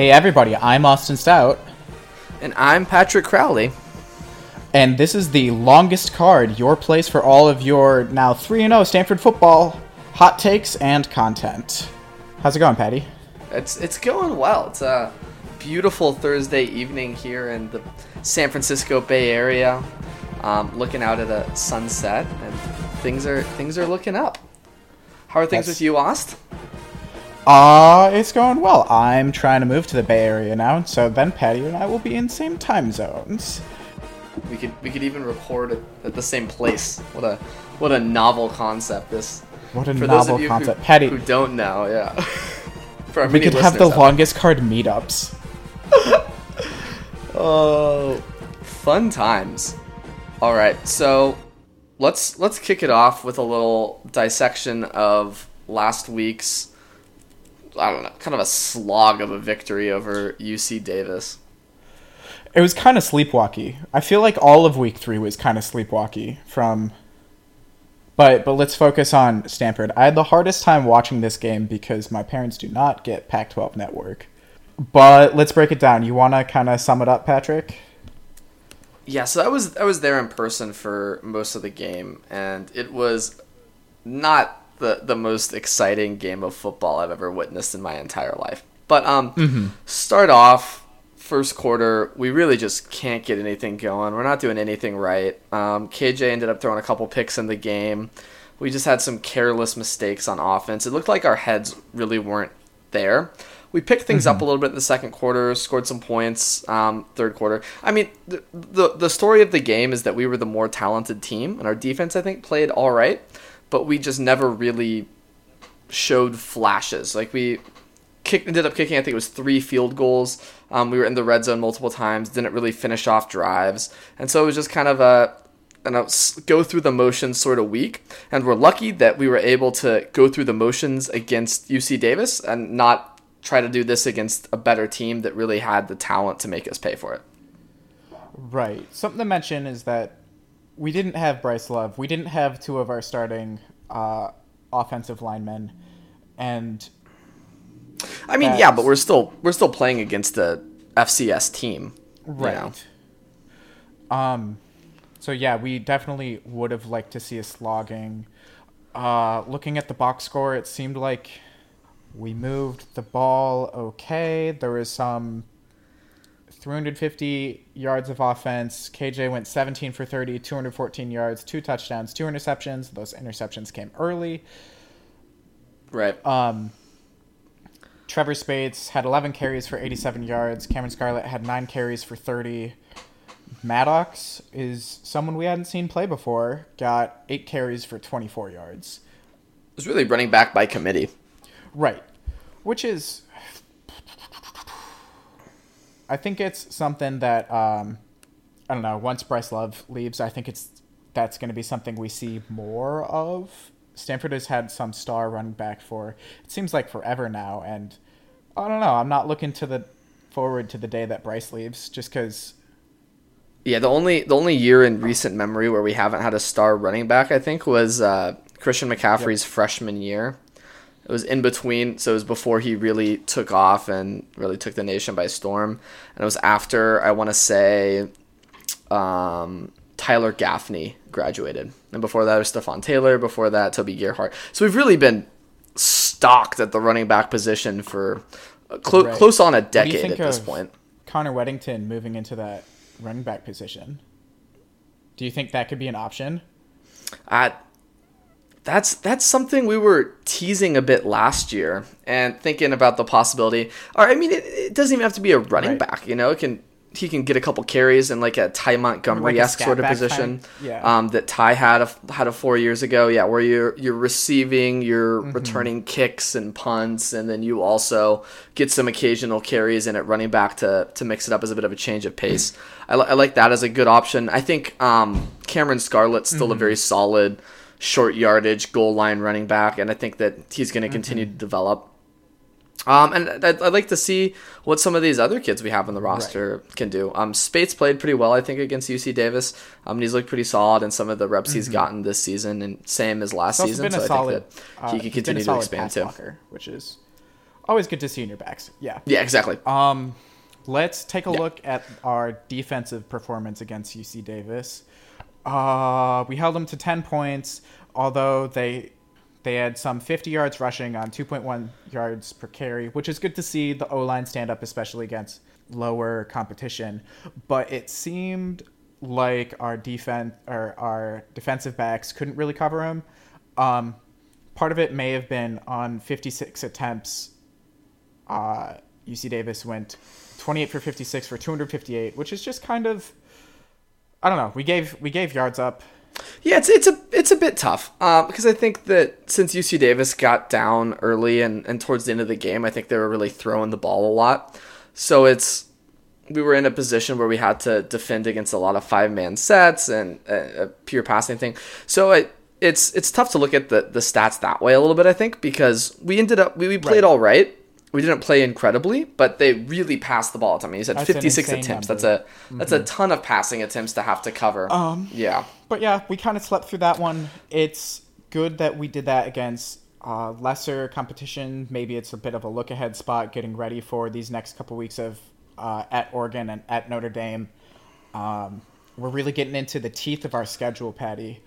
Hey everybody, I'm Austin Stout, And I'm Patrick Crowley. and this is the longest card, your place for all of your now 3 0 Stanford football hot takes and content. How's it going, Patty? It's it's going well. It's a beautiful Thursday evening here in the San Francisco Bay Area. Um, looking out at a sunset, and things are things are looking up. How are things That's- with you, Ost? Uh, it's going well. I'm trying to move to the Bay Area now, so then Patty and I will be in same time zones. We could we could even record at, at the same place. What a what a novel concept this. What a For those novel of you concept. who, Patty, who don't know, yeah. For we could have the longest card meetups. Oh, fun times. All right, so let's let's kick it off with a little dissection of last week's I don't know, kind of a slog of a victory over UC Davis. It was kind of sleepwalky. I feel like all of week three was kind of sleepwalky from. But but let's focus on Stanford. I had the hardest time watching this game because my parents do not get Pac-12 network. But let's break it down. You want to kind of sum it up, Patrick? Yeah, so I was I was there in person for most of the game, and it was not the the most exciting game of football I've ever witnessed in my entire life. But um, start off first quarter, we really just can't get anything going. We're not doing anything right. Um, KJ ended up throwing a couple picks in the game. We just had some careless mistakes on offense. It looked like our heads really weren't there. We picked things up a little bit in the second quarter, scored some points. Um, third quarter, I mean, the, the the story of the game is that we were the more talented team, and our defense, I think, played all right, but we just never really showed flashes. Like we kicked, ended up kicking, I think it was three field goals. Um, we were in the red zone multiple times, didn't really finish off drives, and so it was just kind of a and s- go through the motions sort of week. And we're lucky that we were able to go through the motions against UC Davis and not try to do this against a better team that really had the talent to make us pay for it. Right. Something to mention is that we didn't have Bryce Love. We didn't have two of our starting uh, offensive linemen, and I mean, yeah, but we're still we're still playing against a FCS team. you Right. know? Um, so yeah, we definitely would have liked to see a slogging. Uh, looking at the box score, it seemed like we moved the ball okay. There was some 350 yards of offense. KJ went 17 for 30, 214 yards, two touchdowns, two interceptions. Those interceptions came early. Right. Um, Trevor Speights had 11 carries for 87 yards. Cameron Scarlett had 9 carries for 30. Maddox is someone we hadn't seen play before. Got 8 carries for 24 yards. It was really running back by committee. Right. Which is. I think it's something that. Um, I don't know. Once Bryce Love leaves, I think it's that's going to be something we see more of. Stanford has had some star running back for it seems like forever now, and I don't know. I'm not looking to the forward to the day that Bryce leaves, just because. Yeah, the only the only year in recent memory where we haven't had a star running back, I think, was uh, Christian McCaffrey's freshman year. It was in between, so it was before he really took off and really took the nation by storm. And it was after I want to say um, Tyler Gaffney graduated, and before that was Stepfan Taylor. Before that, Toby Gerhart. So we've really been stocked at the running back position for uh, clo- Right. close on a What do you decade at this point. Connor Wedington moving into that running back position. Do you think that could be an option? That's that's something we were teasing a bit last year and thinking about the possibility. Or I mean, it, it doesn't even have to be a running Right. back. You know, it can he can get a couple carries in like a Ty Montgomery esque scat sort of position. Yeah. Um, that Ty had a, had a four years ago. Yeah, where you're you're receiving, you're Mm-hmm. returning kicks and punts, and then you also get some occasional carries in at running back to to mix it up as a bit of a change of pace. I, li- I like that as a good option. I think um, Cameron Scarlett's still Mm-hmm. a very solid short yardage goal line running back, and I think that he's going to continue Mm-hmm. to develop. Um, and I'd, I'd like to see what some of these other kids we have on the roster can do. Um, Speights played pretty well, I think, against UC Davis. Um, and he's looked pretty solid in some of the reps he's gotten this season, and same as last Mm-hmm. Season. So I solid. think that uh, he can continue to expand too. blocker, which is always good to see in your backs. Yeah. Yeah, exactly. Um, let's take a Yeah. look at our defensive performance against UC Davis. Uh, we held them to 10 points, although they they had some 50 yards rushing on 2.1 yards per carry, which is good to see the O line stand up, especially against lower competition. But it seemed like our defense or our defensive backs couldn't really cover him. Um, part of it may have been on 56 attempts uh, UC Davis went 28 for 56 for 258, which is just kind of I don't know. We gave we gave yards up. Yeah, it's it's a it's a bit tough uh, because I think that since UC Davis got down early and, and towards the end of the game, I think they were really throwing the ball a lot. So it's we were in a position where we had to defend against a lot of five man sets and a, a pure passing thing. So it it's it's tough to look at the the stats that way a little bit. I think because we ended up we, we played Right. all right. We didn't play incredibly, but they really passed the ball. I mean, you said That's 56 attempts. number. That's a that's a ton of passing attempts to have to cover. Um, yeah. But yeah, we kind of slept through that one. It's good that we did that against uh, lesser competition. Maybe it's a bit of a look ahead spot, getting ready for these next couple weeks of uh, at Oregon and at Notre Dame. Um, we're really getting into the teeth of our schedule, Patty.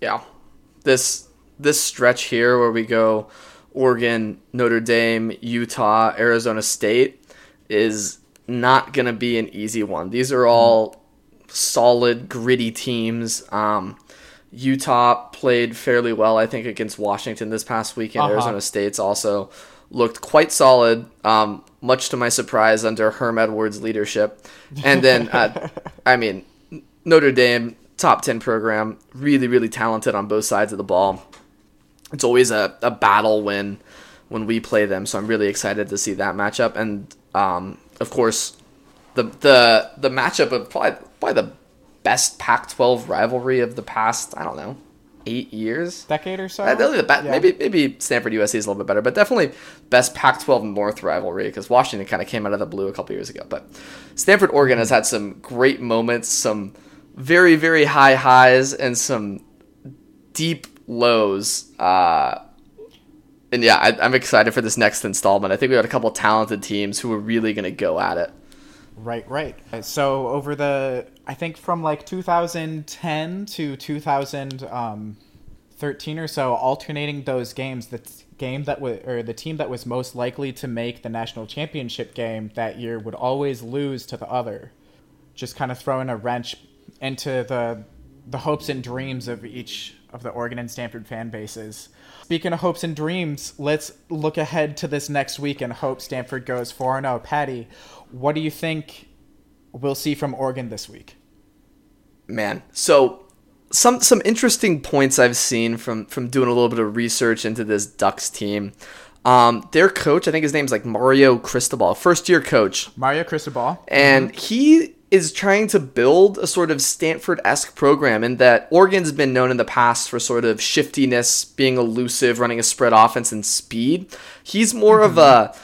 yeah this this stretch here where we go Oregon, Notre Dame, Utah, Arizona State is not going to be an easy one. These are all solid, gritty teams. Um, Utah played fairly well, I think, against Washington this past weekend. Uh-huh. Arizona State's also looked quite solid, um, much to my surprise, under Herm Edwards' leadership. And then, uh, I mean, Notre Dame, top 10 program, really, really talented on both sides of the ball. It's always a, a battle when when we play them, so I'm really excited to see that matchup. And um, of course, the the the matchup of probably, probably the best Pac-12 rivalry of the past, I don't know, eight years. Decade or so. Uh, the ba- Yeah. Maybe maybe Stanford USC is a little bit better, but definitely best Pac-12 North rivalry because Washington kind of came out of the blue a couple years ago. But Stanford Oregon has had some great moments, some very very high highs, and some deep lows. Uh, and yeah, I, I'm excited for this next installment. I think we got a couple talented teams who are really going to go at it. Right, right. Uh, So over the, I think from like 2010 to 2013 or so, alternating those games, the game that was, or the team that was most likely to make the national championship game that year would always lose to the other. Just kind of throwing a wrench into the the hopes and dreams of each of the Oregon and Stanford fan bases. Speaking of hopes and dreams, let's look ahead to this next week and hope Stanford goes 4 0. Patty, what do you think we'll see from Oregon this week? man so some some interesting points i've seen from from doing a little bit of research into this ducks team um their coach i think his name's like mario cristobal first year coach Mario Cristobal. and he is trying to build a sort of Stanford-esque program in that Oregon's been known in the past for sort of shiftiness, being elusive, running a spread offense and speed. He's more of a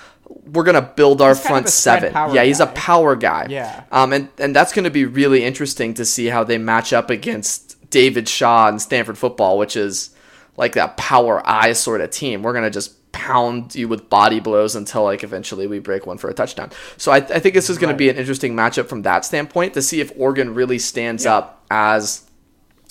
we're gonna build our He's front seven. Yeah, he's a power guy. Yeah. Um, and and that's gonna be really interesting to see how they match up against David Shaw and Stanford football, which is like that power eye sort of team. We're gonna just pound you with body blows until like eventually we break one for a touchdown. So I, I think this is going to be an interesting matchup from that standpoint to see if Oregon really stands up as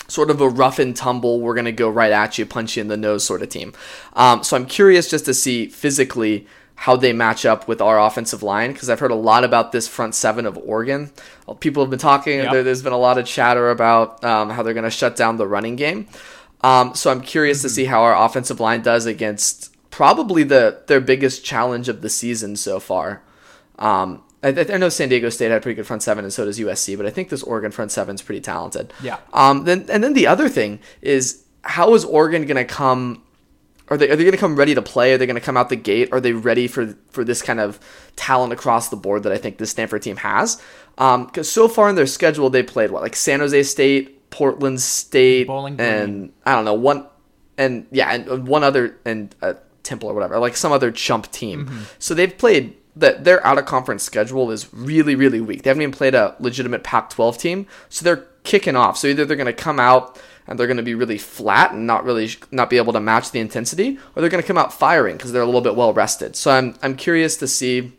sort of a rough and tumble, we're going to go right at you, punch you in the nose sort of team. Um, so I'm curious just to see physically how they match up with our offensive line because I've heard a lot about this front seven of Oregon. People have been talking, Yep. there, has been a lot of chatter about um, how they're going to shut down the running game. Um, so I'm curious to see how our offensive line does against probably the their biggest challenge of the season so far. Um, I, I know San Diego State had a pretty good front seven, and so does USC. But I think this Oregon front seven is pretty talented. Yeah. Um. Then and then the other thing is how is Oregon going to come? Are they are they going to come ready to play? Are they going to come out the gate? Are they ready for for this kind of talent across the board that I think this Stanford team has? Um. Because so far in their schedule, they played what like San Jose State, Portland State, Bowling Green. and I don't know one, and yeah, and one other and uh, Temple or whatever, like some other chump team. Mm-hmm. So they've played that their out of conference schedule is really really weak. They haven't even played a legitimate Pac-12 team, so they're kicking off. So either they're going to come out and they're going to be really flat and not really not be able to match the intensity, or they're going to come out firing because they're a little bit well rested. So I'm I'm curious to see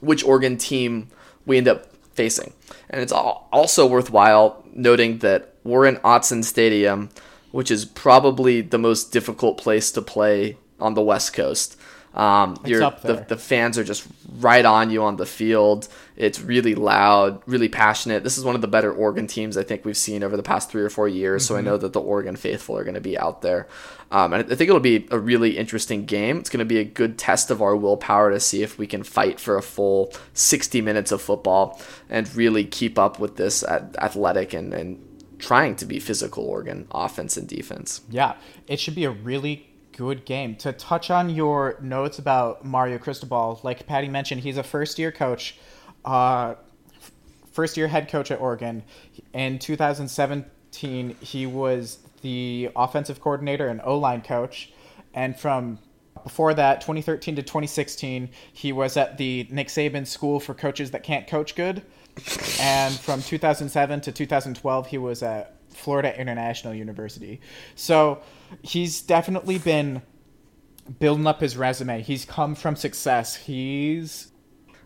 which Oregon team we end up facing. And it's also worthwhile noting that we're in Autzen Stadium, which is probably the most difficult place to play on the West Coast. Um, the, the fans are just right on you on the field. It's really loud, really passionate. This is one of the better Oregon teams I think we've seen over the past three or four years. Mm-hmm. So I mm-hmm. know that the Oregon faithful are going to be out there. Um, and I think it'll be a really interesting game. It's going to be a good test of our willpower to see if we can fight for a full 60 minutes of football and really keep up with this athletic and, and trying to be physical Oregon offense and defense. Yeah, it should be a really good game. To touch on your notes about Mario Cristobal, like Patty mentioned, he's a first year coach, uh, first year head coach at Oregon. In 2017, he was the offensive coordinator and O line coach. And from before that, 2013 to 2016, he was at the Nick Saban School for Coaches That Can't Coach Good. And from 2007 to 2012, he was at Florida International University. So he's definitely been building up his resume. He's come from success. He's.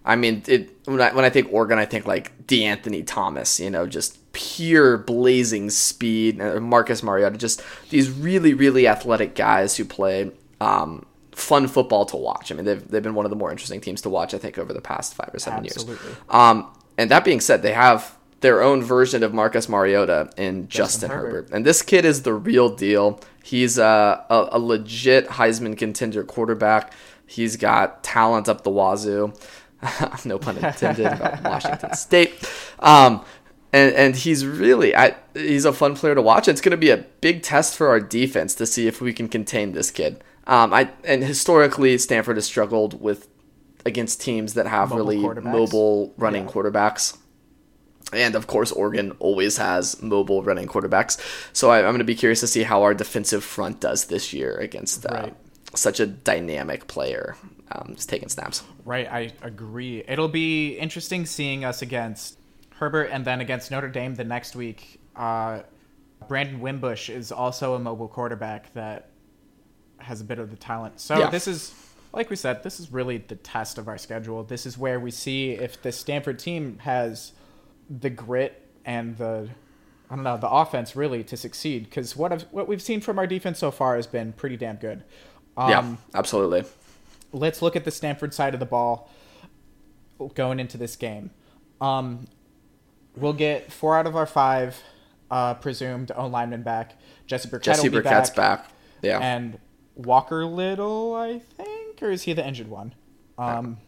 I mean, it, when I when I think Oregon, I think like De'Anthony Thomas. You know, just pure blazing speed. Uh, Marcus Mariota, just these really really athletic guys who play. Um, fun football to watch. I mean, they've, they've been one of the more interesting teams to watch, I think, over the past five or seven Absolutely. years. Um, and that being said, they have their own version of Marcus Mariota in Justin, Justin Herbert. Herbert. And this kid is the real deal. He's a, a, a, legit Heisman contender quarterback. He's got talent up the wazoo. no pun intended about Washington State. Um, and, and he's really I, he's a fun player to watch. It's going to be a big test for our defense to see if we can contain this kid. Um, I and historically Stanford has struggled with against teams that have mobile really mobile running yeah. quarterbacks. And of course, Oregon always has mobile running quarterbacks. So I, am going to be curious to see how our defensive front does this year against uh, right. such a dynamic player um, just taking snaps. Right, I agree. It'll be interesting seeing us against Herbert and then against Notre Dame the next week. Uh, Brandon Wimbush is also a mobile quarterback that has a bit of the talent. So yeah. this is, like we said, this is really the test of our schedule. This is where we see if the Stanford team has the grit and the I don't know the offense really to succeed because what I've, what we've seen from our defense so far has been pretty damn good. Um, yeah, absolutely. Let's look at the Stanford side of the ball going into this game. Um, we'll get four out of our five uh, presumed O linemen back. Jesse Burkett Jesse will be Burkett's back. back. Yeah, and Walker Little, I think, or is he the injured one? Um,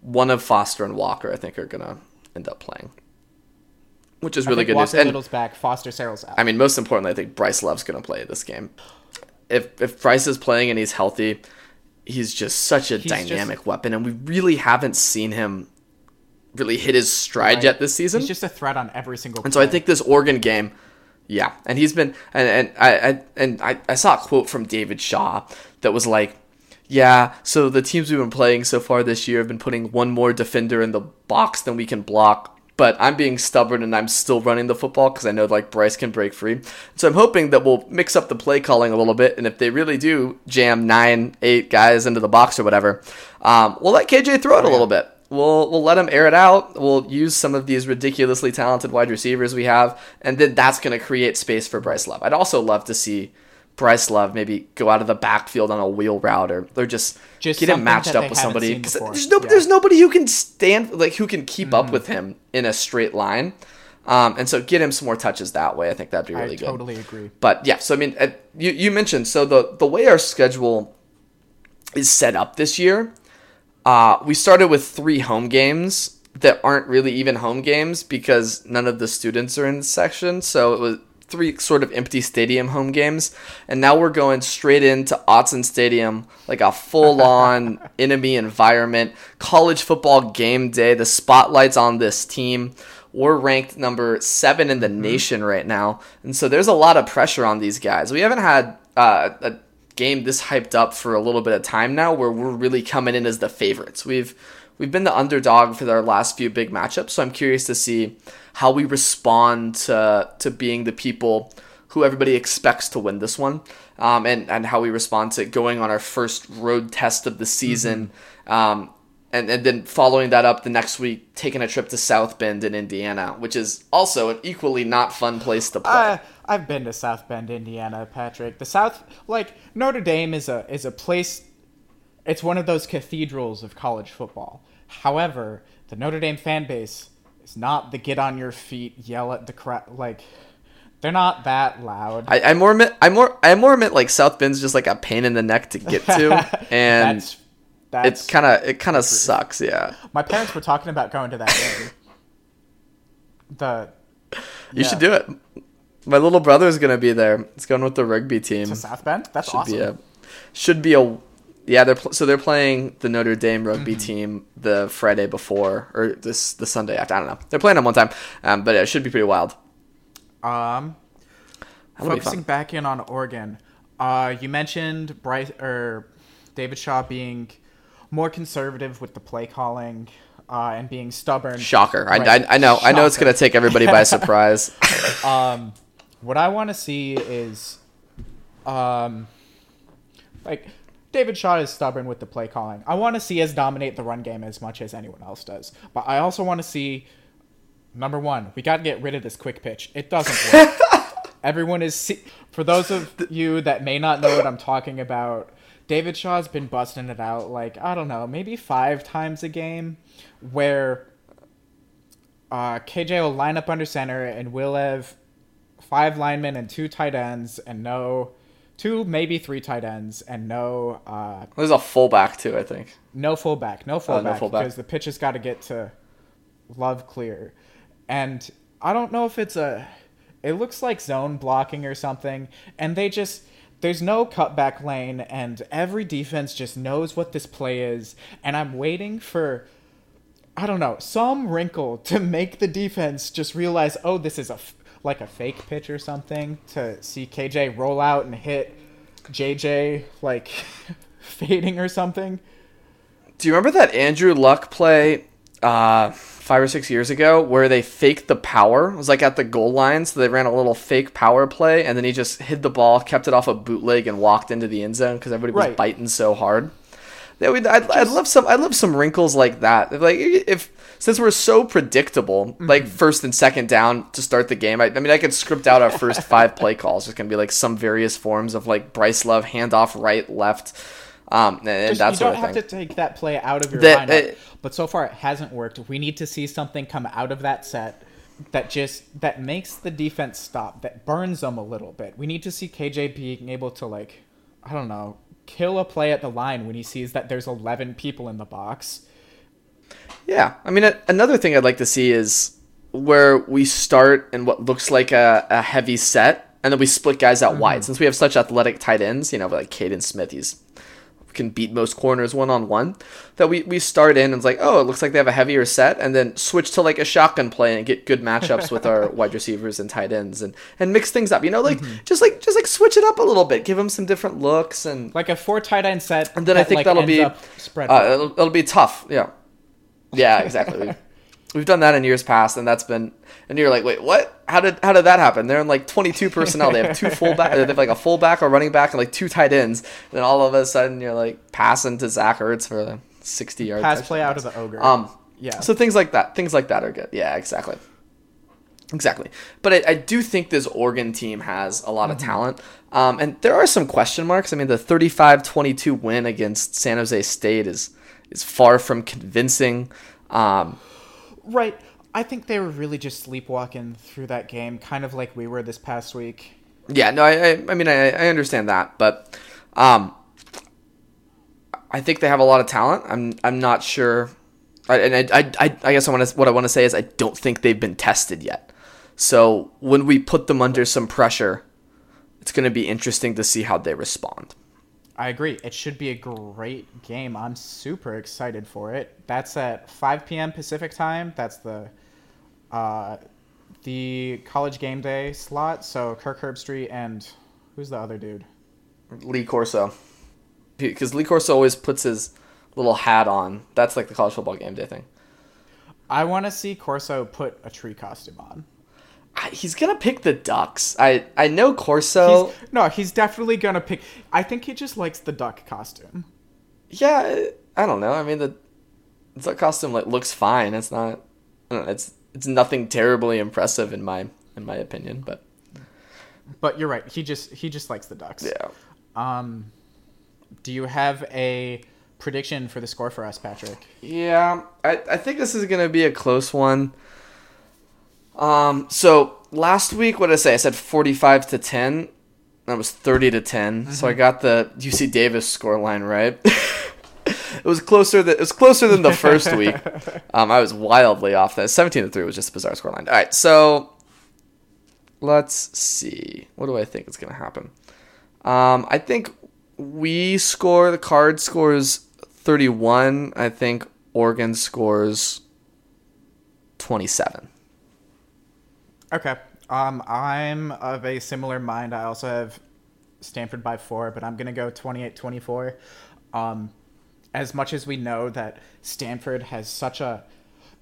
one of Foster and Walker, I think, are gonna end up playing which is really good Walker news. Little's back, Foster Sarell's out. I mean, most importantly, I think Bryce Love's going to play this game. If if Bryce is playing and he's healthy, he's just such a he's dynamic just, weapon, and we really haven't seen him really hit his stride right. yet this season. He's just a threat on every single. And so I think this Oregon game, yeah, and he's been and and I, I and I, I saw a quote from David Shaw that was like. Yeah, so the teams we've been playing so far this year have been putting one more defender in the box than we can block but I'm being stubborn and I'm still running the football because I know like Bryce can break free. So I'm hoping that we'll mix up the play calling a little bit, and if they really do jam nine, eight guys into the box or whatever, um, we'll let KJ throw it a little bit. We'll we'll let him air it out. We'll use some of these ridiculously talented wide receivers we have, and then that's going to create space for Bryce Love. I'd also love to see Bryce Love maybe go out of the backfield on a wheel route or they're just, just get him matched up with somebody because there's no, yeah. there's nobody who can stand like who can keep mm. up with him in a straight line. Um, and so get him some more touches that way. I think that'd be really I good. Totally agree. But yeah, so I mean, uh, you you mentioned so the the way our schedule is set up this year, uh, we started with three home games that aren't really even home games because none of the students are in section. So it was three sort of empty stadium home games, and now we're going straight into Autzen Stadium, like a full on enemy environment. College football game day. The spotlight's on this team. We're ranked number seven in the mm-hmm. nation right now, and so there's a lot of pressure on these guys. We haven't had uh, a game this hyped up for a little bit of time now, where we're really coming in as the favorites. We've we've been the underdog for our last few big matchups. So I'm curious to see how we respond to to being the people who everybody expects to win this one, um, and and how we respond to going on our first road test of the season. Mm-hmm. Um, and, and then following that up the next week, taking a trip to South Bend in Indiana, which is also an equally not fun place to play. Uh, I've been to South Bend, Indiana, Patrick. The South, like Notre Dame, is a is a place. It's one of those cathedrals of college football. However, the Notre Dame fan base is not the get on your feet, yell at the crowd. Like they're not that loud. I, I more meant I more I more meant like South Bend's just like a pain in the neck to get to, and that's, that's it's kind of it kind of sucks. Yeah. My parents were talking about going to that game. the you yeah. should do it. My little brother is gonna be there. He's going with the rugby team. To South Bend. That's should awesome. Be a, should be a yeah. They're pl- so they're playing the Notre Dame rugby mm-hmm. team the Friday before or this the Sunday after. I don't know. They're playing them one time, um, but yeah, it should be pretty wild. Um, That'll focusing back in on Oregon. Uh, you mentioned Bryce or David Shaw being more conservative with the play calling uh, and being stubborn. Shocker! Right. I, I, I, know. Shocker. I know it's gonna take everybody by surprise. um, what I want to see is, um, like David Shaw is stubborn with the play calling. I want to see us dominate the run game as much as anyone else does, but I also want to see. Number one, we got to get rid of this quick pitch. It doesn't work. Everyone is see- for those of you that may not know what I'm talking about. David Shaw's been busting it out like I don't know, maybe five times a game, where uh, KJ will line up under center and we'll have five linemen and two tight ends and no two maybe three tight ends and no uh there's a fullback too i think. no fullback no fullback, oh, no fullback. because the pitch has got to get to love clear. And i don't know if it's a it looks like zone blocking or something and they just there's no cutback lane and every defense just knows what this play is. And i'm waiting for i don't know some wrinkle to make the defense just realize oh this is a like a fake pitch or something to see KJ roll out and hit JJ like fading or something. Do you remember that Andrew Luck play uh, five or six years ago where they faked the power? It was like at the goal line, so they ran a little fake power play, and then he just hid the ball, kept it off a bootleg, and walked into the end zone because everybody was right. biting so hard. That would, I'd, I'd love some. I'd love some wrinkles like that. Like if since we're so predictable, mm-hmm. like first and second down to start the game. I, I mean, I could script out our first five play calls. It's gonna be like some various forms of like Bryce Love handoff right left. Um, and, and that's you don't have to take that play out of your that, lineup, it, but so far it hasn't worked. We need to see something come out of that set that just that makes the defense stop, that burns them a little bit. We need to see KJ being able to like, I don't know, kill a play at the line when he sees that there's 11 people in the box yeah, I mean, another thing I'd like to see is where we start in what looks like a, a heavy set, and then we split guys out mm-hmm. wide. Since we have such athletic tight ends, you know, like Kaden Smith, he's can beat most corners one on one. That we, we start in and it's like, oh, it looks like they have a heavier set, and then switch to like a shotgun play and get good matchups with our wide receivers and tight ends and and mix things up. You know, like mm-hmm. just like just like switch it up a little bit, give them some different looks and like a four tight end set. And then I think like, that'll be spread. Uh, it'll, it'll be tough. Yeah. Yeah, exactly. we've, we've done that in years past, and that's been. And you're like, wait, what? How did how did that happen? They're in like 22 personnel. They have two fullback. They have like a fullback, a running back, and like two tight ends. And then all of a sudden, you're like passing to Zach Ertz for a 60 yard pass play out of the ogre. Um, yeah. So things like that, things like that are good. Yeah, exactly. Exactly. But I, I, do think this Oregon team has a lot mm-hmm. of talent. Um, and there are some question marks. I mean, the 35 22 win against San Jose State is is far from convincing. Um, right. I think they were really just sleepwalking through that game, kind of like we were this past week. Yeah, no, I, I, I mean, I, I understand that, but um, I think they have a lot of talent. I'm, I'm not sure, I, and I, I, I guess I want to, what I want to say is I don't think they've been tested yet. So when we put them under some pressure, it's going to be interesting to see how they respond. I agree. It should be a great game. I'm super excited for it. That's at 5 p.m. Pacific time. That's the uh, the college game day slot. So Kirk Herbstreit and who's the other dude? Lee Corso. Because Lee Corso always puts his little hat on. That's like the college football game day thing. I want to see Corso put a tree costume on. He's gonna pick the Ducks. I I know Corso. He's, no, he's definitely gonna pick. I think he just likes the duck costume. Yeah, I don't know. I mean the the costume like looks fine. It's not. Know, it's it's nothing terribly impressive in my in my opinion, but. But you're right. He just he just likes the Ducks. Yeah. Um, do you have a prediction for the score for us, Patrick? Yeah, I I think this is gonna be a close one. Um, so last week, what did I say? I said forty-five to ten. That was thirty to 10 mm-hmm. So I got the UC Davis score line right. it was closer than it was closer than the first week. Um, I was wildly off. That seventeen to three was just a bizarre score line. All right, so let's see. What do I think is going to happen? Um, I think we score. The card scores thirty-one. I think Oregon scores twenty-seven. Okay. Um, I'm of a similar mind. I also have Stanford by four, but I'm gonna go 28-24. Um, as much as we know that Stanford has such a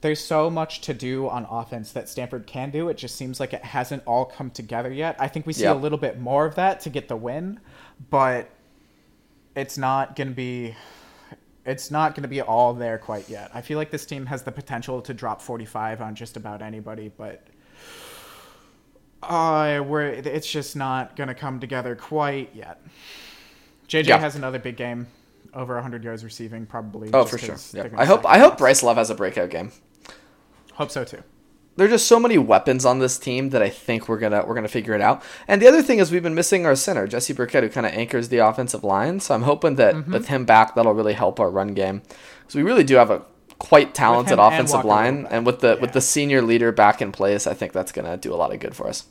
there's so much to do on offense that Stanford can do. It just seems like it hasn't all come together yet. I think we see a little bit more of that to get the win, but it's not going to be it's not going to be all there quite yet. I feel like this team has the potential to drop 45 on just about anybody, but uh, we're, it's just not going to come together quite yet. JJ yeah. has another big game over 100 yards receiving, probably. Oh, for sure. Yeah. I hope I hope Bryce Love has a breakout game. Hope so too. There are just so many weapons on this team that I think we're gonna we're gonna figure it out. And the other thing is we've been missing our center, Jesse Burkett, who kind of anchors the offensive line. So I'm hoping that mm-hmm. with him back, that'll really help our run game. So we really do have a quite talented offensive and line, and with the yeah. with the senior leader back in place, I think that's gonna do a lot of good for us.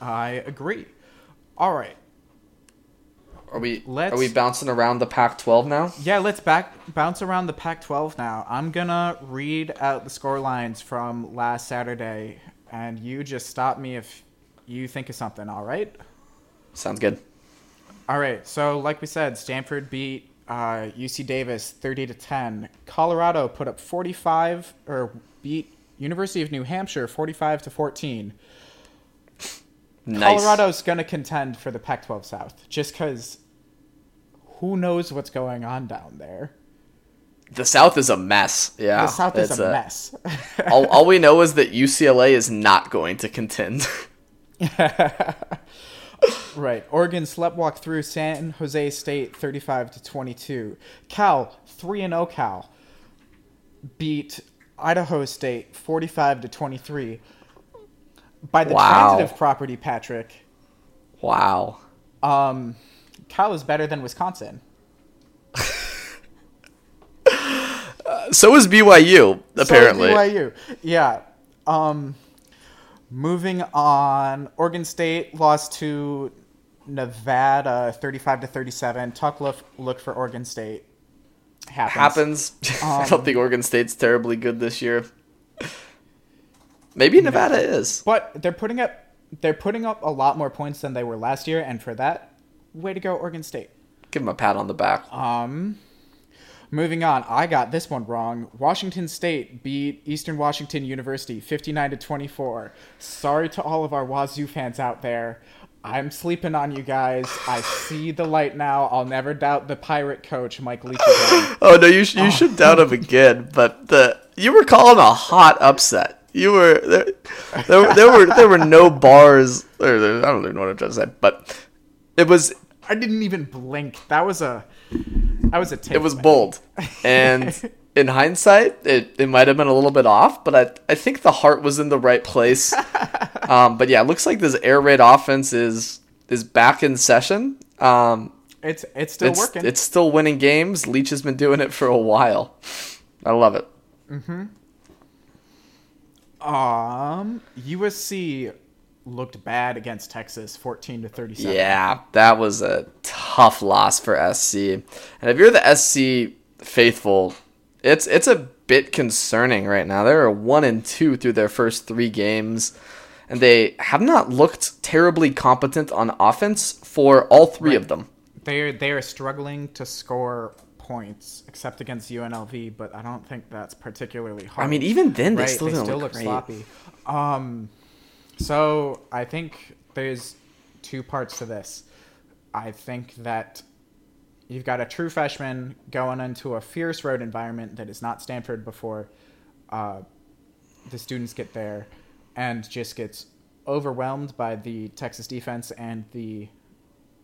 I agree. All right. Are we let's, are we bouncing around the Pac-12 now? Yeah, let's back bounce around the Pac-12 now. I'm gonna read out the score lines from last Saturday, and you just stop me if you think of something. All right? Sounds good. All right. So, like we said, Stanford beat uh, UC Davis 30 to 10. Colorado put up 45 or beat University of New Hampshire 45 to 14. Nice. Colorado's going to contend for the Pac 12 South just because who knows what's going on down there. The South is a mess. Yeah. The South is a, a mess. all, all we know is that UCLA is not going to contend. right. Oregon sleptwalk through San Jose State 35 to 22. Cal, 3 and 0 Cal, beat Idaho State 45 to 23 by the wow. transitive property, Patrick. Wow. Um, Cal is better than Wisconsin. uh, so is BYU, apparently. So BYU, yeah. Um, moving on, Oregon State lost to Nevada, thirty-five to thirty-seven. Tuck look look for Oregon State. Happens. Happens. Um, I don't think Oregon State's terribly good this year. Maybe Nevada no. is. But they're putting up they're putting up a lot more points than they were last year, and for that, way to go, Oregon State. Give them a pat on the back. Um, moving on, I got this one wrong. Washington State beat Eastern Washington University, fifty-nine to twenty-four. Sorry to all of our Wazoo fans out there. I'm sleeping on you guys. I see the light now. I'll never doubt the pirate coach, Mike Leach. oh no, you sh- you oh. should doubt him again. But the you were calling a hot upset. You were there. There, there were there were no bars. Or, I don't even know what I'm trying to say, but it was. I didn't even blink. That was a. That was a. It was man. bold, and in hindsight, it, it might have been a little bit off, but I I think the heart was in the right place. um, but yeah, it looks like this air raid offense is is back in session. Um, it's it's still it's, working. It's still winning games. Leach has been doing it for a while. I love it. Mm-hmm. Um, USC looked bad against Texas, 14 to 37. Yeah, that was a tough loss for SC. And if you're the SC faithful, it's it's a bit concerning right now. They're one and two through their first three games, and they have not looked terribly competent on offense for all three right. of them. They're they are struggling to score points, except against UNLV, but I don't think that's particularly hard. I mean, even then they right, still they still look, look sloppy. Um, so I think there's two parts to this. I think that you've got a true freshman going into a fierce road environment that is not Stanford before uh, the students get there, and just gets overwhelmed by the Texas defense and the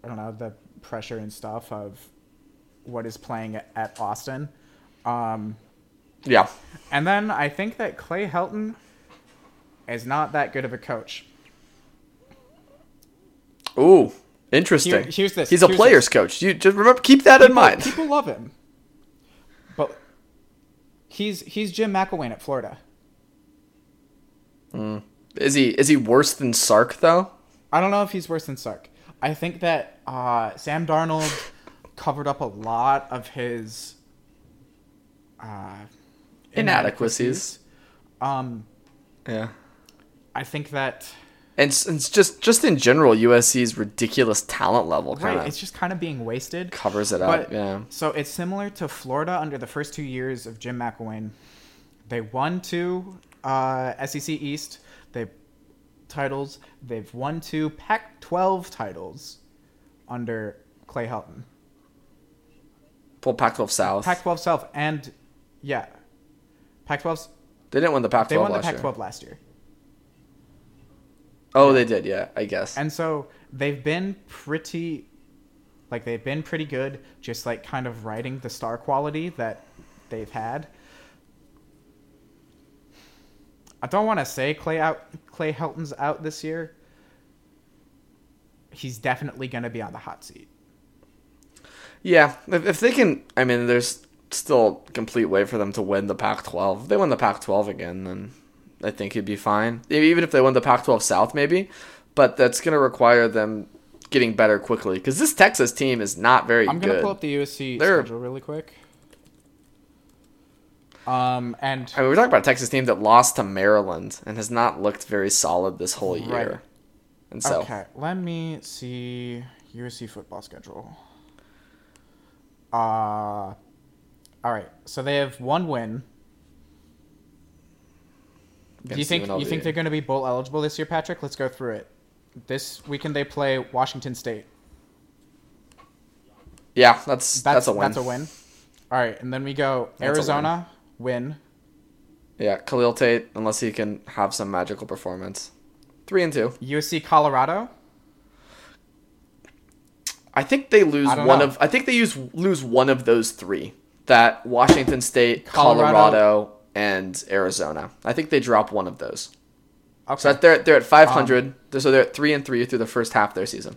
I don't know the pressure and stuff of what is playing at, Austin. Um, Yeah. and then I think that Clay Helton is not that good of a coach. Ooh, interesting. Here- here's this, He's a here's players this. coach. You just remember keep that in mind. People love him, but he's he's Jim McElwain at Florida. Is he is he worse than Sark though? I don't know if he's worse than Sark. I think that uh, Sam Darnold covered up a lot of his uh, Inadequacies. Um, Yeah. I think that And it's, just just in general, USC's ridiculous talent level kind right, it's just kind of being wasted. covers it up. Yeah. so it's similar to Florida under the first two years of Jim McElwain. They won two uh, SEC East. They titles. They've won two Pac-12 titles under Clay Helton. Pull Pac-12 South. Pac-12 South and yeah, Pac-12. they didn't win the Pac-12 They won the Pac-12 year. last year, Oh, they did. Yeah, I guess. and so they've been pretty, like they've been pretty good. Just like kind of riding the star quality that they've had. I don't want to say Clay out Clay Helton's out this year. He's definitely going to be on the hot seat. Yeah, if, if they can, I mean, there's still a complete way for them to win the Pac-12. If they win the Pac-12 again, then I think he'd be fine. Even if they win the Pac-12 South, maybe. But that's going to require them getting better quickly because this Texas team is not very good. I'm going to pull up the USC They're- schedule really quick. Um and I mean, we're talking about a Texas team that lost to Maryland and has not looked very solid this whole year. Right. And so, Okay, let me see USC football schedule. Uh, all right. So they have one win. Do you think you think they're going to be bowl eligible this year, Patrick? Let's go through it. This weekend they play Washington State. yeah, that's That's that's, a win. That's a win. All right, and then we go That's a win. Arizona win. Yeah, Khalil Tate, unless he can have some magical performance. Three and two. USC Colorado. I think they lose one know. of. I think they use lose one of those three. That Washington State, Colorado. Colorado, and Arizona. I think they drop one of those. Okay. So they're they're at Um, 500. so they're at three and three through the first half of their season.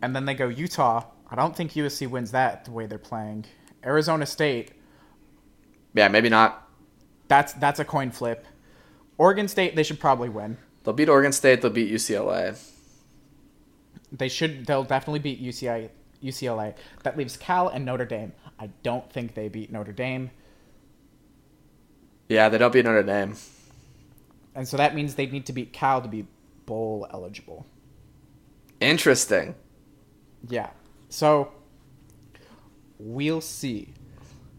and then they go Utah. I don't think USC wins that the way they're playing. Arizona State. Yeah, maybe not. That's that's a coin flip. Oregon State, they should probably win. They'll beat Oregon State. They'll beat UCLA. They should. They'll definitely beat UCI, UCLA. That leaves Cal and Notre Dame. I don't think they beat Notre Dame, Yeah, they don't beat Notre Dame. and so that means they need to beat Cal to be bowl eligible. Interesting. Yeah. So we'll see.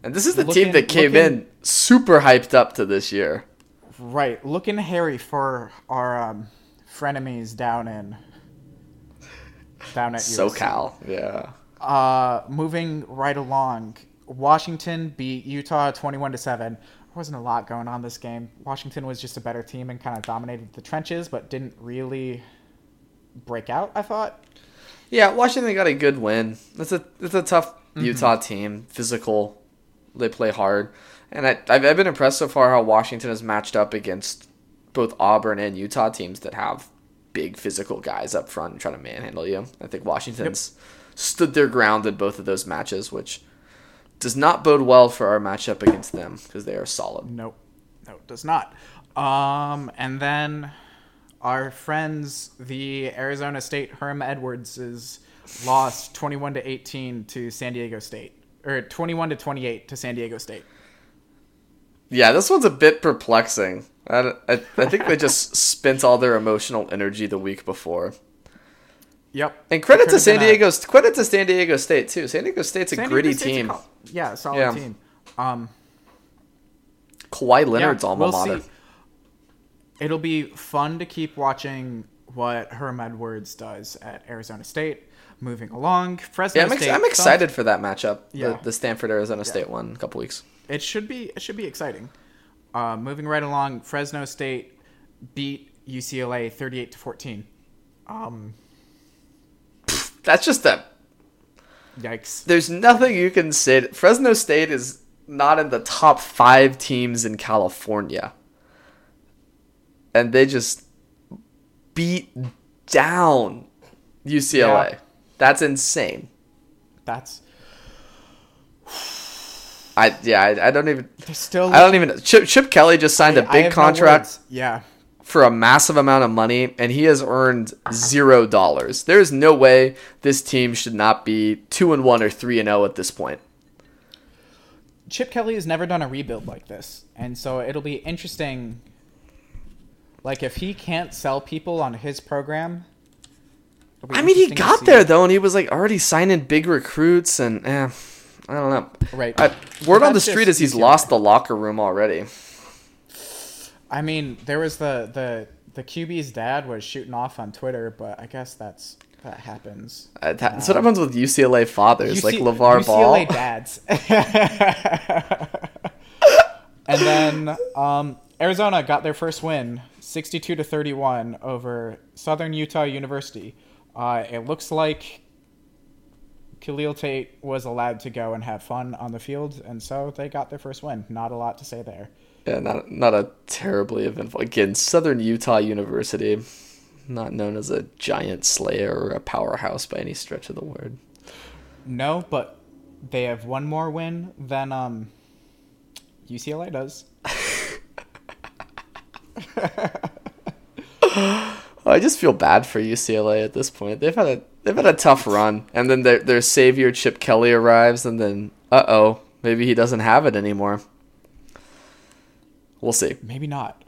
And this is the Looking- team that came looking- in super hyped up to this year. Right, looking hairy for our um, frenemies down in down at USC. SoCal. Yeah. Uh, moving right along, Washington beat Utah twenty-one to seven. There wasn't a lot going on this game. Washington was just a better team and kind of dominated the trenches, but didn't really break out. I thought. Yeah, Washington got a good win. It's a it's a tough Mm-hmm. Utah team, physical. They play hard, and I I've, I've been impressed so far how Washington has matched up against both Auburn and Utah teams that have big physical guys up front and trying to manhandle you. I think Washington's stood their ground in both of those matches, which does not bode well for our matchup against them because they are solid. Nope. No, it does not. Um, and then our friends, the Arizona State Herm Edwards, is lost 21 to 18 to San Diego State, or 21 to 28 to San Diego State. Yeah, this one's a bit perplexing. I, I, I think they just spent all their emotional energy the week before. Yep. And credit to San been a- Diego. Credit to San Diego State too. San Diego State's a San gritty State's a team. col- yeah, solid Yeah. team. Um, Kawhi Leonard's yeah, alma we'll mater. see. It'll be fun to keep watching what Herm Edwards does at Arizona State. Moving along, Fresno Yeah, I'm, ex- State. I'm excited for that matchup. Yeah. The, the Stanford Arizona State one a couple weeks. It should be. It should be exciting. Uh, moving right along, Fresno State beat UCLA 38 to 14. Um, That's just a. yikes. There's nothing you can say. Fresno State is not in the top five teams in California, and they just beat down UCLA. Yeah. That's insane. That's I yeah. I, I don't even. they're still. I don't even. Chip, Chip Kelly just signed a I big have no contract. yeah. for a massive amount of money and he has earned zero dollars. There is no way this team should not be two and one or three and zero at this point. Chip Kelly has never done a rebuild like this, and so it'll be interesting. Like if he can't sell people on his program. I mean, he got there though, and he was like already signing big recruits, and eh, I don't know. Right. I, word on the street is he's lost the locker room already. I mean, there was the the the QB's dad was shooting off on Twitter, but I guess that's that happens. Uh, that- That's what happens with UCLA fathers, like UC LeVar Ball. UCLA dads. and then um, Arizona got their first win, 62 to 31 over Southern Utah University. Uh, it looks like Khalil Tate was allowed to go and have fun on the field, and so they got their first win. Not a lot to say there. Yeah, not not a terribly eventful. Again, Southern Utah University, not known as a giant slayer or a powerhouse by any stretch of the word. No, but they have one more win than um, UCLA does. I just feel bad for UCLA at this point. They've had a they've had a tough run, and then their their savior Chip Kelly arrives, and then uh oh, maybe he doesn't have it anymore. We'll see. Maybe not.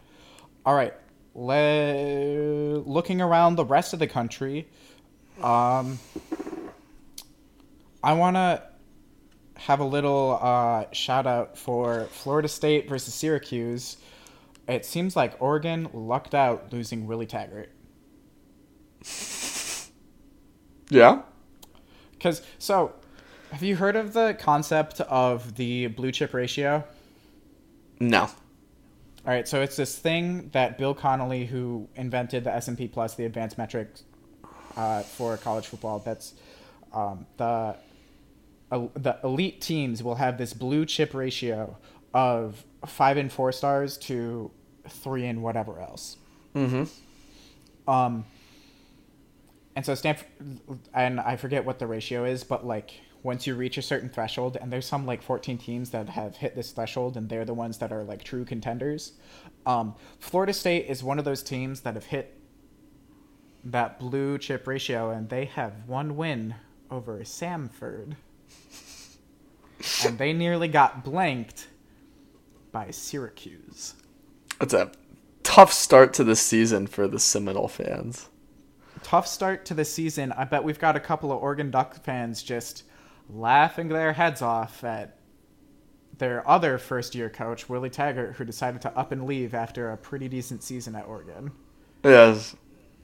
All right. Le- looking around the rest of the country, um, I want to have a little uh, shout out for Florida State versus Syracuse. It seems like Oregon lucked out losing Willie Taggart. Yeah. Because, so, have you heard of the concept of the blue chip ratio? No. All right, so it's this thing that Bill Connelly, who invented the S and P Plus, the advanced metrics uh, for college football, that's um, the el- the elite teams will have this blue chip ratio of five and four stars to three and whatever else. Mm-hmm. Um, and so Stanford, and I forget what the ratio is, but like once you reach a certain threshold, and there's some like 14 teams that have hit this threshold, and they're the ones that are like true contenders. Um, Florida State is one of those teams that have hit that blue chip ratio, and they have one win over Samford. and they nearly got blanked by Syracuse. It's a tough start to the season for the Seminole fans. Tough start to the season. I bet we've got a couple of Oregon Duck fans just laughing their heads off at their other first year coach, Willie Taggart, who decided to up and leave after a pretty decent season at Oregon. Yes.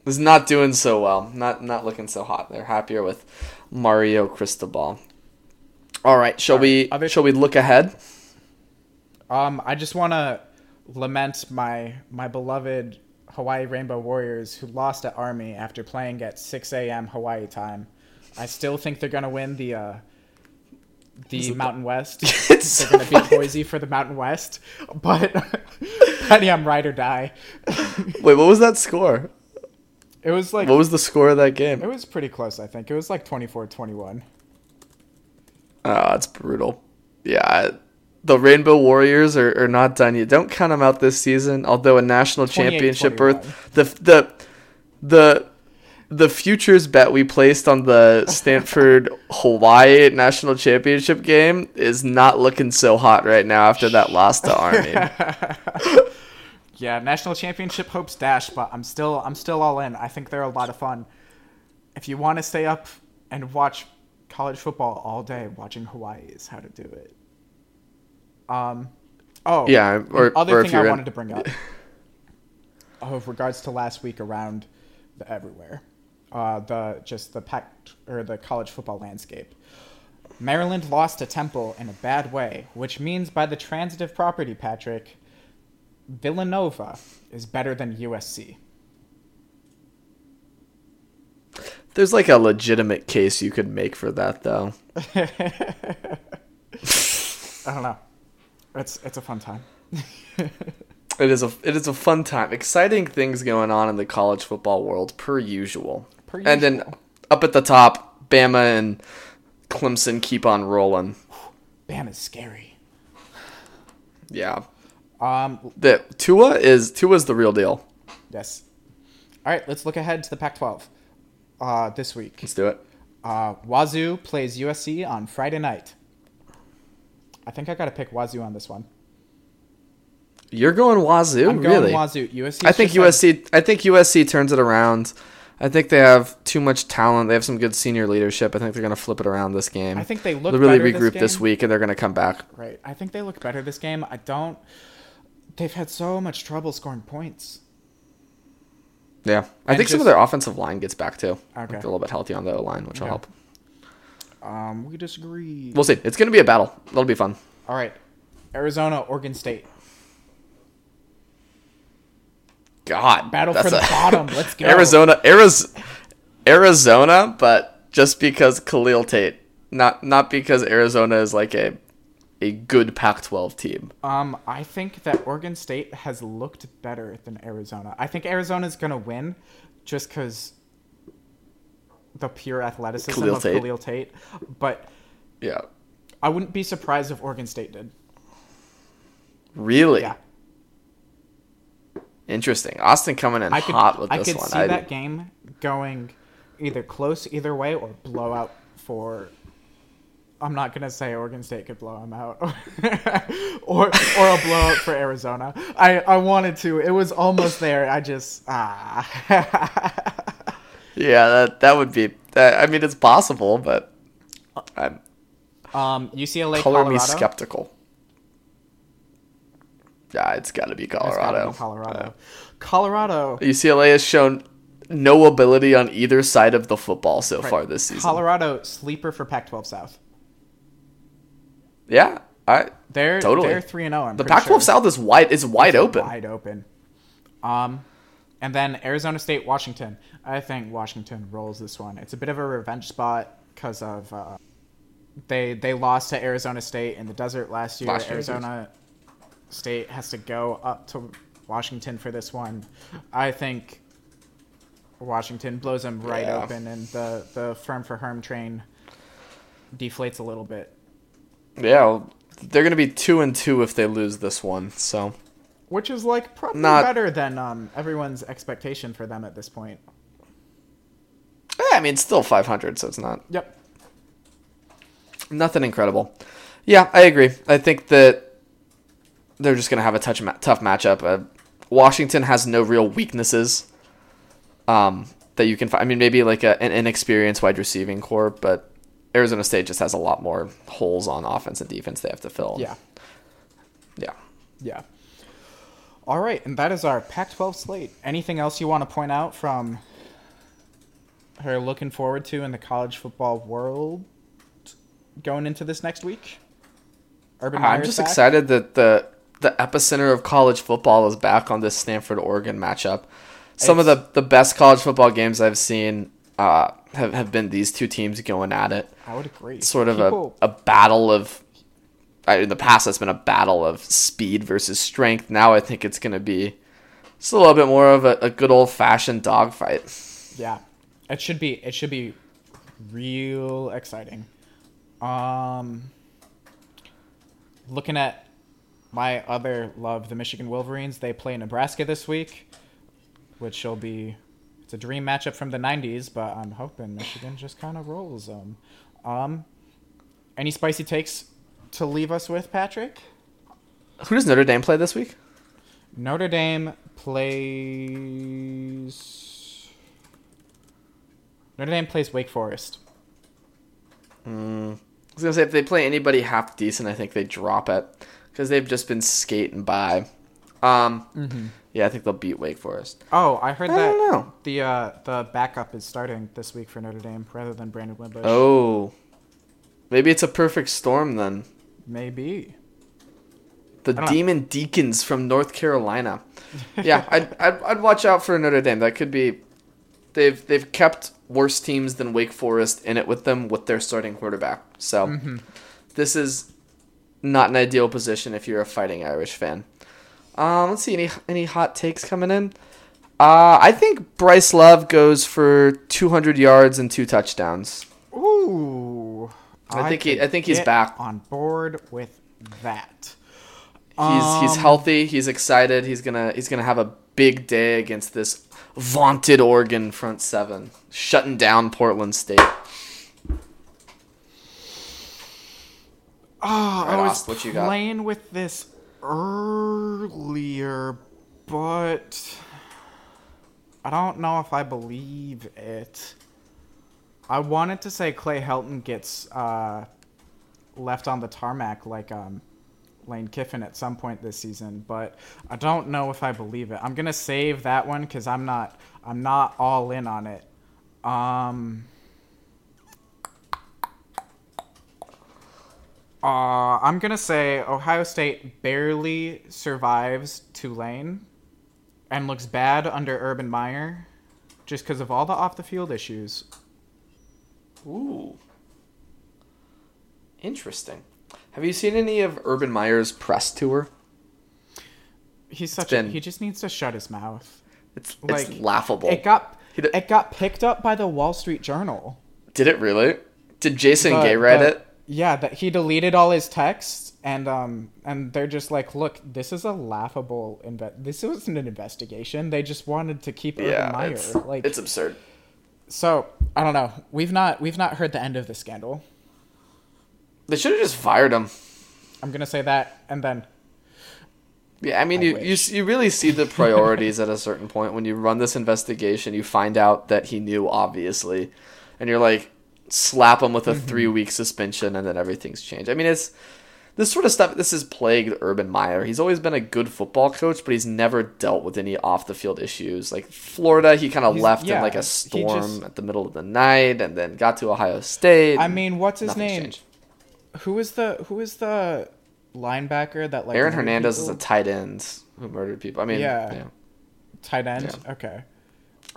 Is not doing so well. Not not looking so hot. They're happier with Mario Cristobal. All right, shall All right, we other- shall we look ahead? Um, I just want to lament my my beloved Hawaii Rainbow Warriors who lost at Army after playing at 6 a.m. Hawaii time. I still think they're gonna win the uh, the Mountain West. It's they're so gonna beat funny. Boise for the Mountain West, but Penny, I'm ride or die. Wait, what was that score? It was like What was the score of that game? it was pretty close. I think it was like 24-21. Oh, it's brutal. Yeah, the Rainbow Warriors are, are not done yet. Don't count them out this season. Although a national championship berth, the the the the futures bet we placed on the Stanford Hawaii national championship game is not looking so hot right now after that loss to Army. Yeah, national championship hopes dash, but I'm still I'm still all in. I think they're a lot of fun. if you want to stay up and watch college football all day, watching Hawaii is how to do it. Um, oh Yeah, or- other or thing I in- wanted to bring up, oh, with regards to last week around the everywhere, uh, the just the pack or the college football landscape. Maryland lost to Temple in a bad way, which means by the transitive property, Patrick, Villanova is better than USC. There's like a legitimate case you could make for that, though. I don't know. It's it's a fun time. It is a it is a fun time. Exciting things going on in the college football world per usual. Per And then up at the top, Bama and Clemson keep on rolling. Bam is scary. Yeah. Um, The Tua is Tua's the real deal. yes. All right, let's look ahead to the Pac-12 uh, this week. Let's do it. Uh, Wazoo plays USC on Friday night. I think I got to pick Wazoo on this one. You're going Wazoo, I'm going really? Wazoo. USC. I think USC. I think USC turns it around. I think they have too much talent. They have some good senior leadership. I think they're going to flip it around this game. I think they look They'll really this regroup this, game. week, and they're going to come back. Right. I think they look better this game. I don't. They've had so much trouble scoring points. Yeah, I And think some of their offensive line gets back too. Okay. They're a little bit healthy on the O line, which will help. Um, we disagree. We'll see. It's going to be a battle. That'll be fun. All right. Arizona, Oregon State. God, Battle for the a- bottom. Let's go. Arizona, Arizona, Arizona, but just because Khalil Tate, not not because Arizona is like a a good Pac-12 team. Um, I think that Oregon State has looked better than Arizona. I think Arizona's gonna win, just because the pure athleticism Khalil of Tate. Khalil Tate. But Yeah, I wouldn't be surprised if Oregon State did. really Yeah, interesting. Austin coming in I could. hot with I this one. I could see that game going either close either way or blowout for. I'm not gonna say Oregon State could blow them out, or or a blowout for Arizona. I I wanted to. It was almost there. I just ah. yeah, that that would be. That, I mean, it's possible, but I'm um, UCLA, color Colorado. me skeptical. Yeah, it's got to be It's Colorado. be Colorado. Colorado. UCLA has shown no ability on either side of the football so far this season. Colorado sleeper for Pac-12 South. Yeah, I They're Totally. they're three and zero. the Pac-12 South is wide is wide open. Wide open. Um, and then Arizona State, Washington. I think Washington rolls this one. It's a bit of a revenge spot because of uh, they they lost to Arizona State in the desert last year. Last year, Arizona State has to go up to Washington for this one. I think Washington blows them right Yeah. open, and the the firm for Herm train deflates a little bit. Yeah, they're gonna be two and two if they lose this one. So Which is like probably Not- better than um, everyone's expectation for them at this point. yeah, I mean, it's still 500, so it's not Yep. nothing incredible. Yeah, I agree. I think that they're just gonna have a touch ma- tough matchup. Uh, Washington has no real weaknesses um, that you can find. I mean, maybe like a, an inexperienced wide receiving core, but Arizona State just has a lot more holes on offense and defense they have to fill. Yeah. yeah. Yeah. All right, and that is our Pac-12 slate. Anything else you want to point out from her looking forward to in the college football world going into this next week? Urban I'm Meyer's just back? excited that the the epicenter of college football is back on this Stanford Oregon matchup. Some of the, the best college football games I've seen uh, have, have been these two teams going at it. I would agree. Sort of People- a, a battle of. In the past, it's been a battle of speed versus strength. Now I think it's going to be just a little bit more of a, a good old fashioned dogfight. Yeah, it should be. It should be real exciting. Um, looking at my other love, the Michigan Wolverines. They play Nebraska this week, which will be. It's a dream matchup from the '90s, but I'm hoping Michigan just kind of rolls them. Um, any spicy takes to leave us with, Patrick? Who does Notre Dame play this week? Notre Dame plays. Notre Dame plays Wake Forest. Mm. I was gonna say if they play anybody half decent, I think they drop it because they've just been skating by. Um, Mm-hmm. yeah, I think they'll beat Wake Forest. Oh, I heard I that the uh, the backup is starting this week for Notre Dame rather than Brandon Wimbush. Oh, maybe it's a perfect storm then. Maybe. The don't know. Demon Deacons from North Carolina. Yeah, I'd, I'd I'd watch out for Notre Dame. That could be. They've they've kept worse teams than Wake Forest in it with them with their starting quarterback. So Mm-hmm. this is not an ideal position if you're a Fighting Irish fan. Um, let's see any any hot takes coming in. Uh, I think Bryce Love goes for 200 yards and two touchdowns. Ooh. I think he- I think he's back. on board with that. He's he's Um, healthy. He's excited. He's gonna he's gonna have a big day against this vaunted Oregon front seven, shutting down Portland State. Oh, Right, I was what you got? playing with this earlier, but I don't know if I believe it. I wanted to say Clay Helton gets uh, left on the tarmac like um, Lane Kiffin at some point this season, but I don't know if I believe it. I'm gonna save that one because I'm not I'm not all in on it. Um. Uh, I'm gonna say Ohio State barely survives Tulane, and looks bad under Urban Meyer, just because of all the off the field issues. Ooh, interesting. Have you seen any of Urban Meyer's press tour? He's such been- a he just needs to shut his mouth. It's Like, it's laughable. It got it got picked up by the Wall Street Journal. Did it really? Did Jason The- Gay write the- it? Yeah, that he deleted all his texts, and um, and they're just like, look, this is a laughable inve- This wasn't an investigation. They just wanted to keep Urban Yeah, Meyer. it's, like, it's absurd. So I don't know. We've not we've not heard the end of the scandal. They should have just fired him. I'm gonna say that, and then Yeah, I mean, I you, you wish. you really see the priorities at a certain point when you run this investigation. You find out that he knew, obviously, and you're like, slap him with a Mm-hmm. three week suspension, and then everything's changed. I mean, it's this sort of stuff. This has plagued Urban Meyer. He's always been a good football coach, but he's never dealt with any off the field issues. Like Florida, he kind of left in like a storm just- at the middle of the night, and then got to Ohio State. I mean, what's his name? changed. Who is the who is the linebacker that like Aaron Hernandez is a tight end who murdered people. I mean, Yeah. yeah. tight end. Yeah. Okay.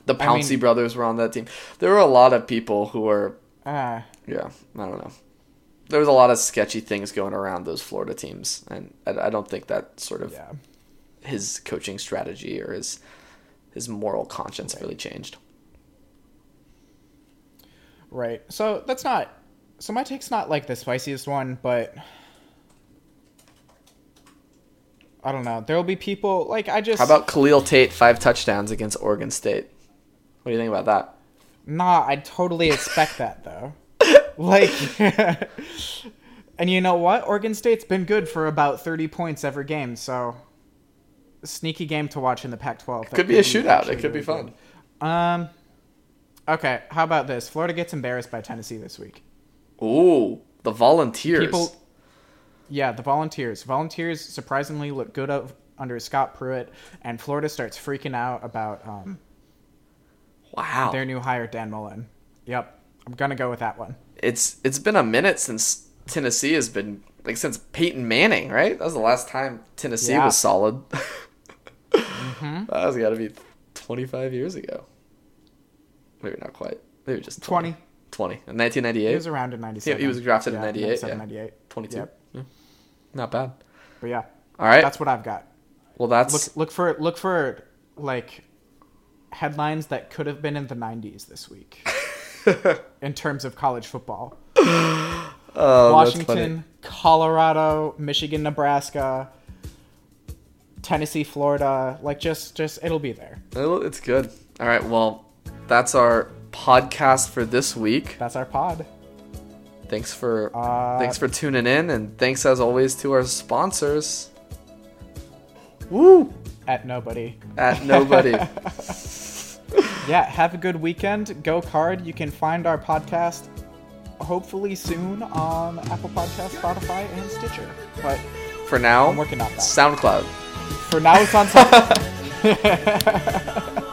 The I Pouncey mean- brothers were on that team. There were a lot of people who were, Ah, yeah, I don't know. There was a lot of sketchy things going around those Florida teams, and I, I don't think that sort of yeah. his coaching strategy or his his moral conscience really changed. Right. So that's not. So my take's not like the spiciest one, but I don't know. There will be people like I just. How about Khalil Tate five touchdowns against Oregon State? What do you think about that? Nah, I totally expect that though. Like, and you know what? Oregon State's been good for about thirty points every game, so sneaky game to watch in the Pac-12. That Could be a shootout. It could be fun. good. Um. Okay, how about this? Florida gets embarrassed by Tennessee this week. Ooh, the Volunteers. People, yeah, the Volunteers. Volunteers surprisingly look good of, under Scott Pruitt, and Florida starts freaking out about um, wow, their new hire Dan Mullen. Yep, I'm gonna go with that one. it's it's been a minute since Tennessee has been like since Peyton Manning, right? That was the last time Tennessee Yeah. was solid. Mm-hmm. That was got to be 25 years ago. Maybe not quite. Maybe just 20. 20. 20. In 1998. He was around in '97. he was drafted in Yeah, 98, 97, yeah. 98. 22. Yep. Yeah. Not bad. But yeah, All right. that's what I've got. well, that's Look, look for look for like headlines that could have been in the '90s this week in terms of college football. oh. Washington, Colorado, Michigan, Nebraska, Tennessee, Florida. Like just just it'll be there. It's good. All right. Well, that's our podcast for this week. That's our pod. Thanks for Uh, thanks for tuning in, and thanks as always to our sponsors. Woo! at nobody. At nobody. yeah, have a good weekend. Go Card. You can find our podcast hopefully soon on Apple Podcast, Spotify, and Stitcher. But For now, I'm working on that. SoundCloud. for now, it's on.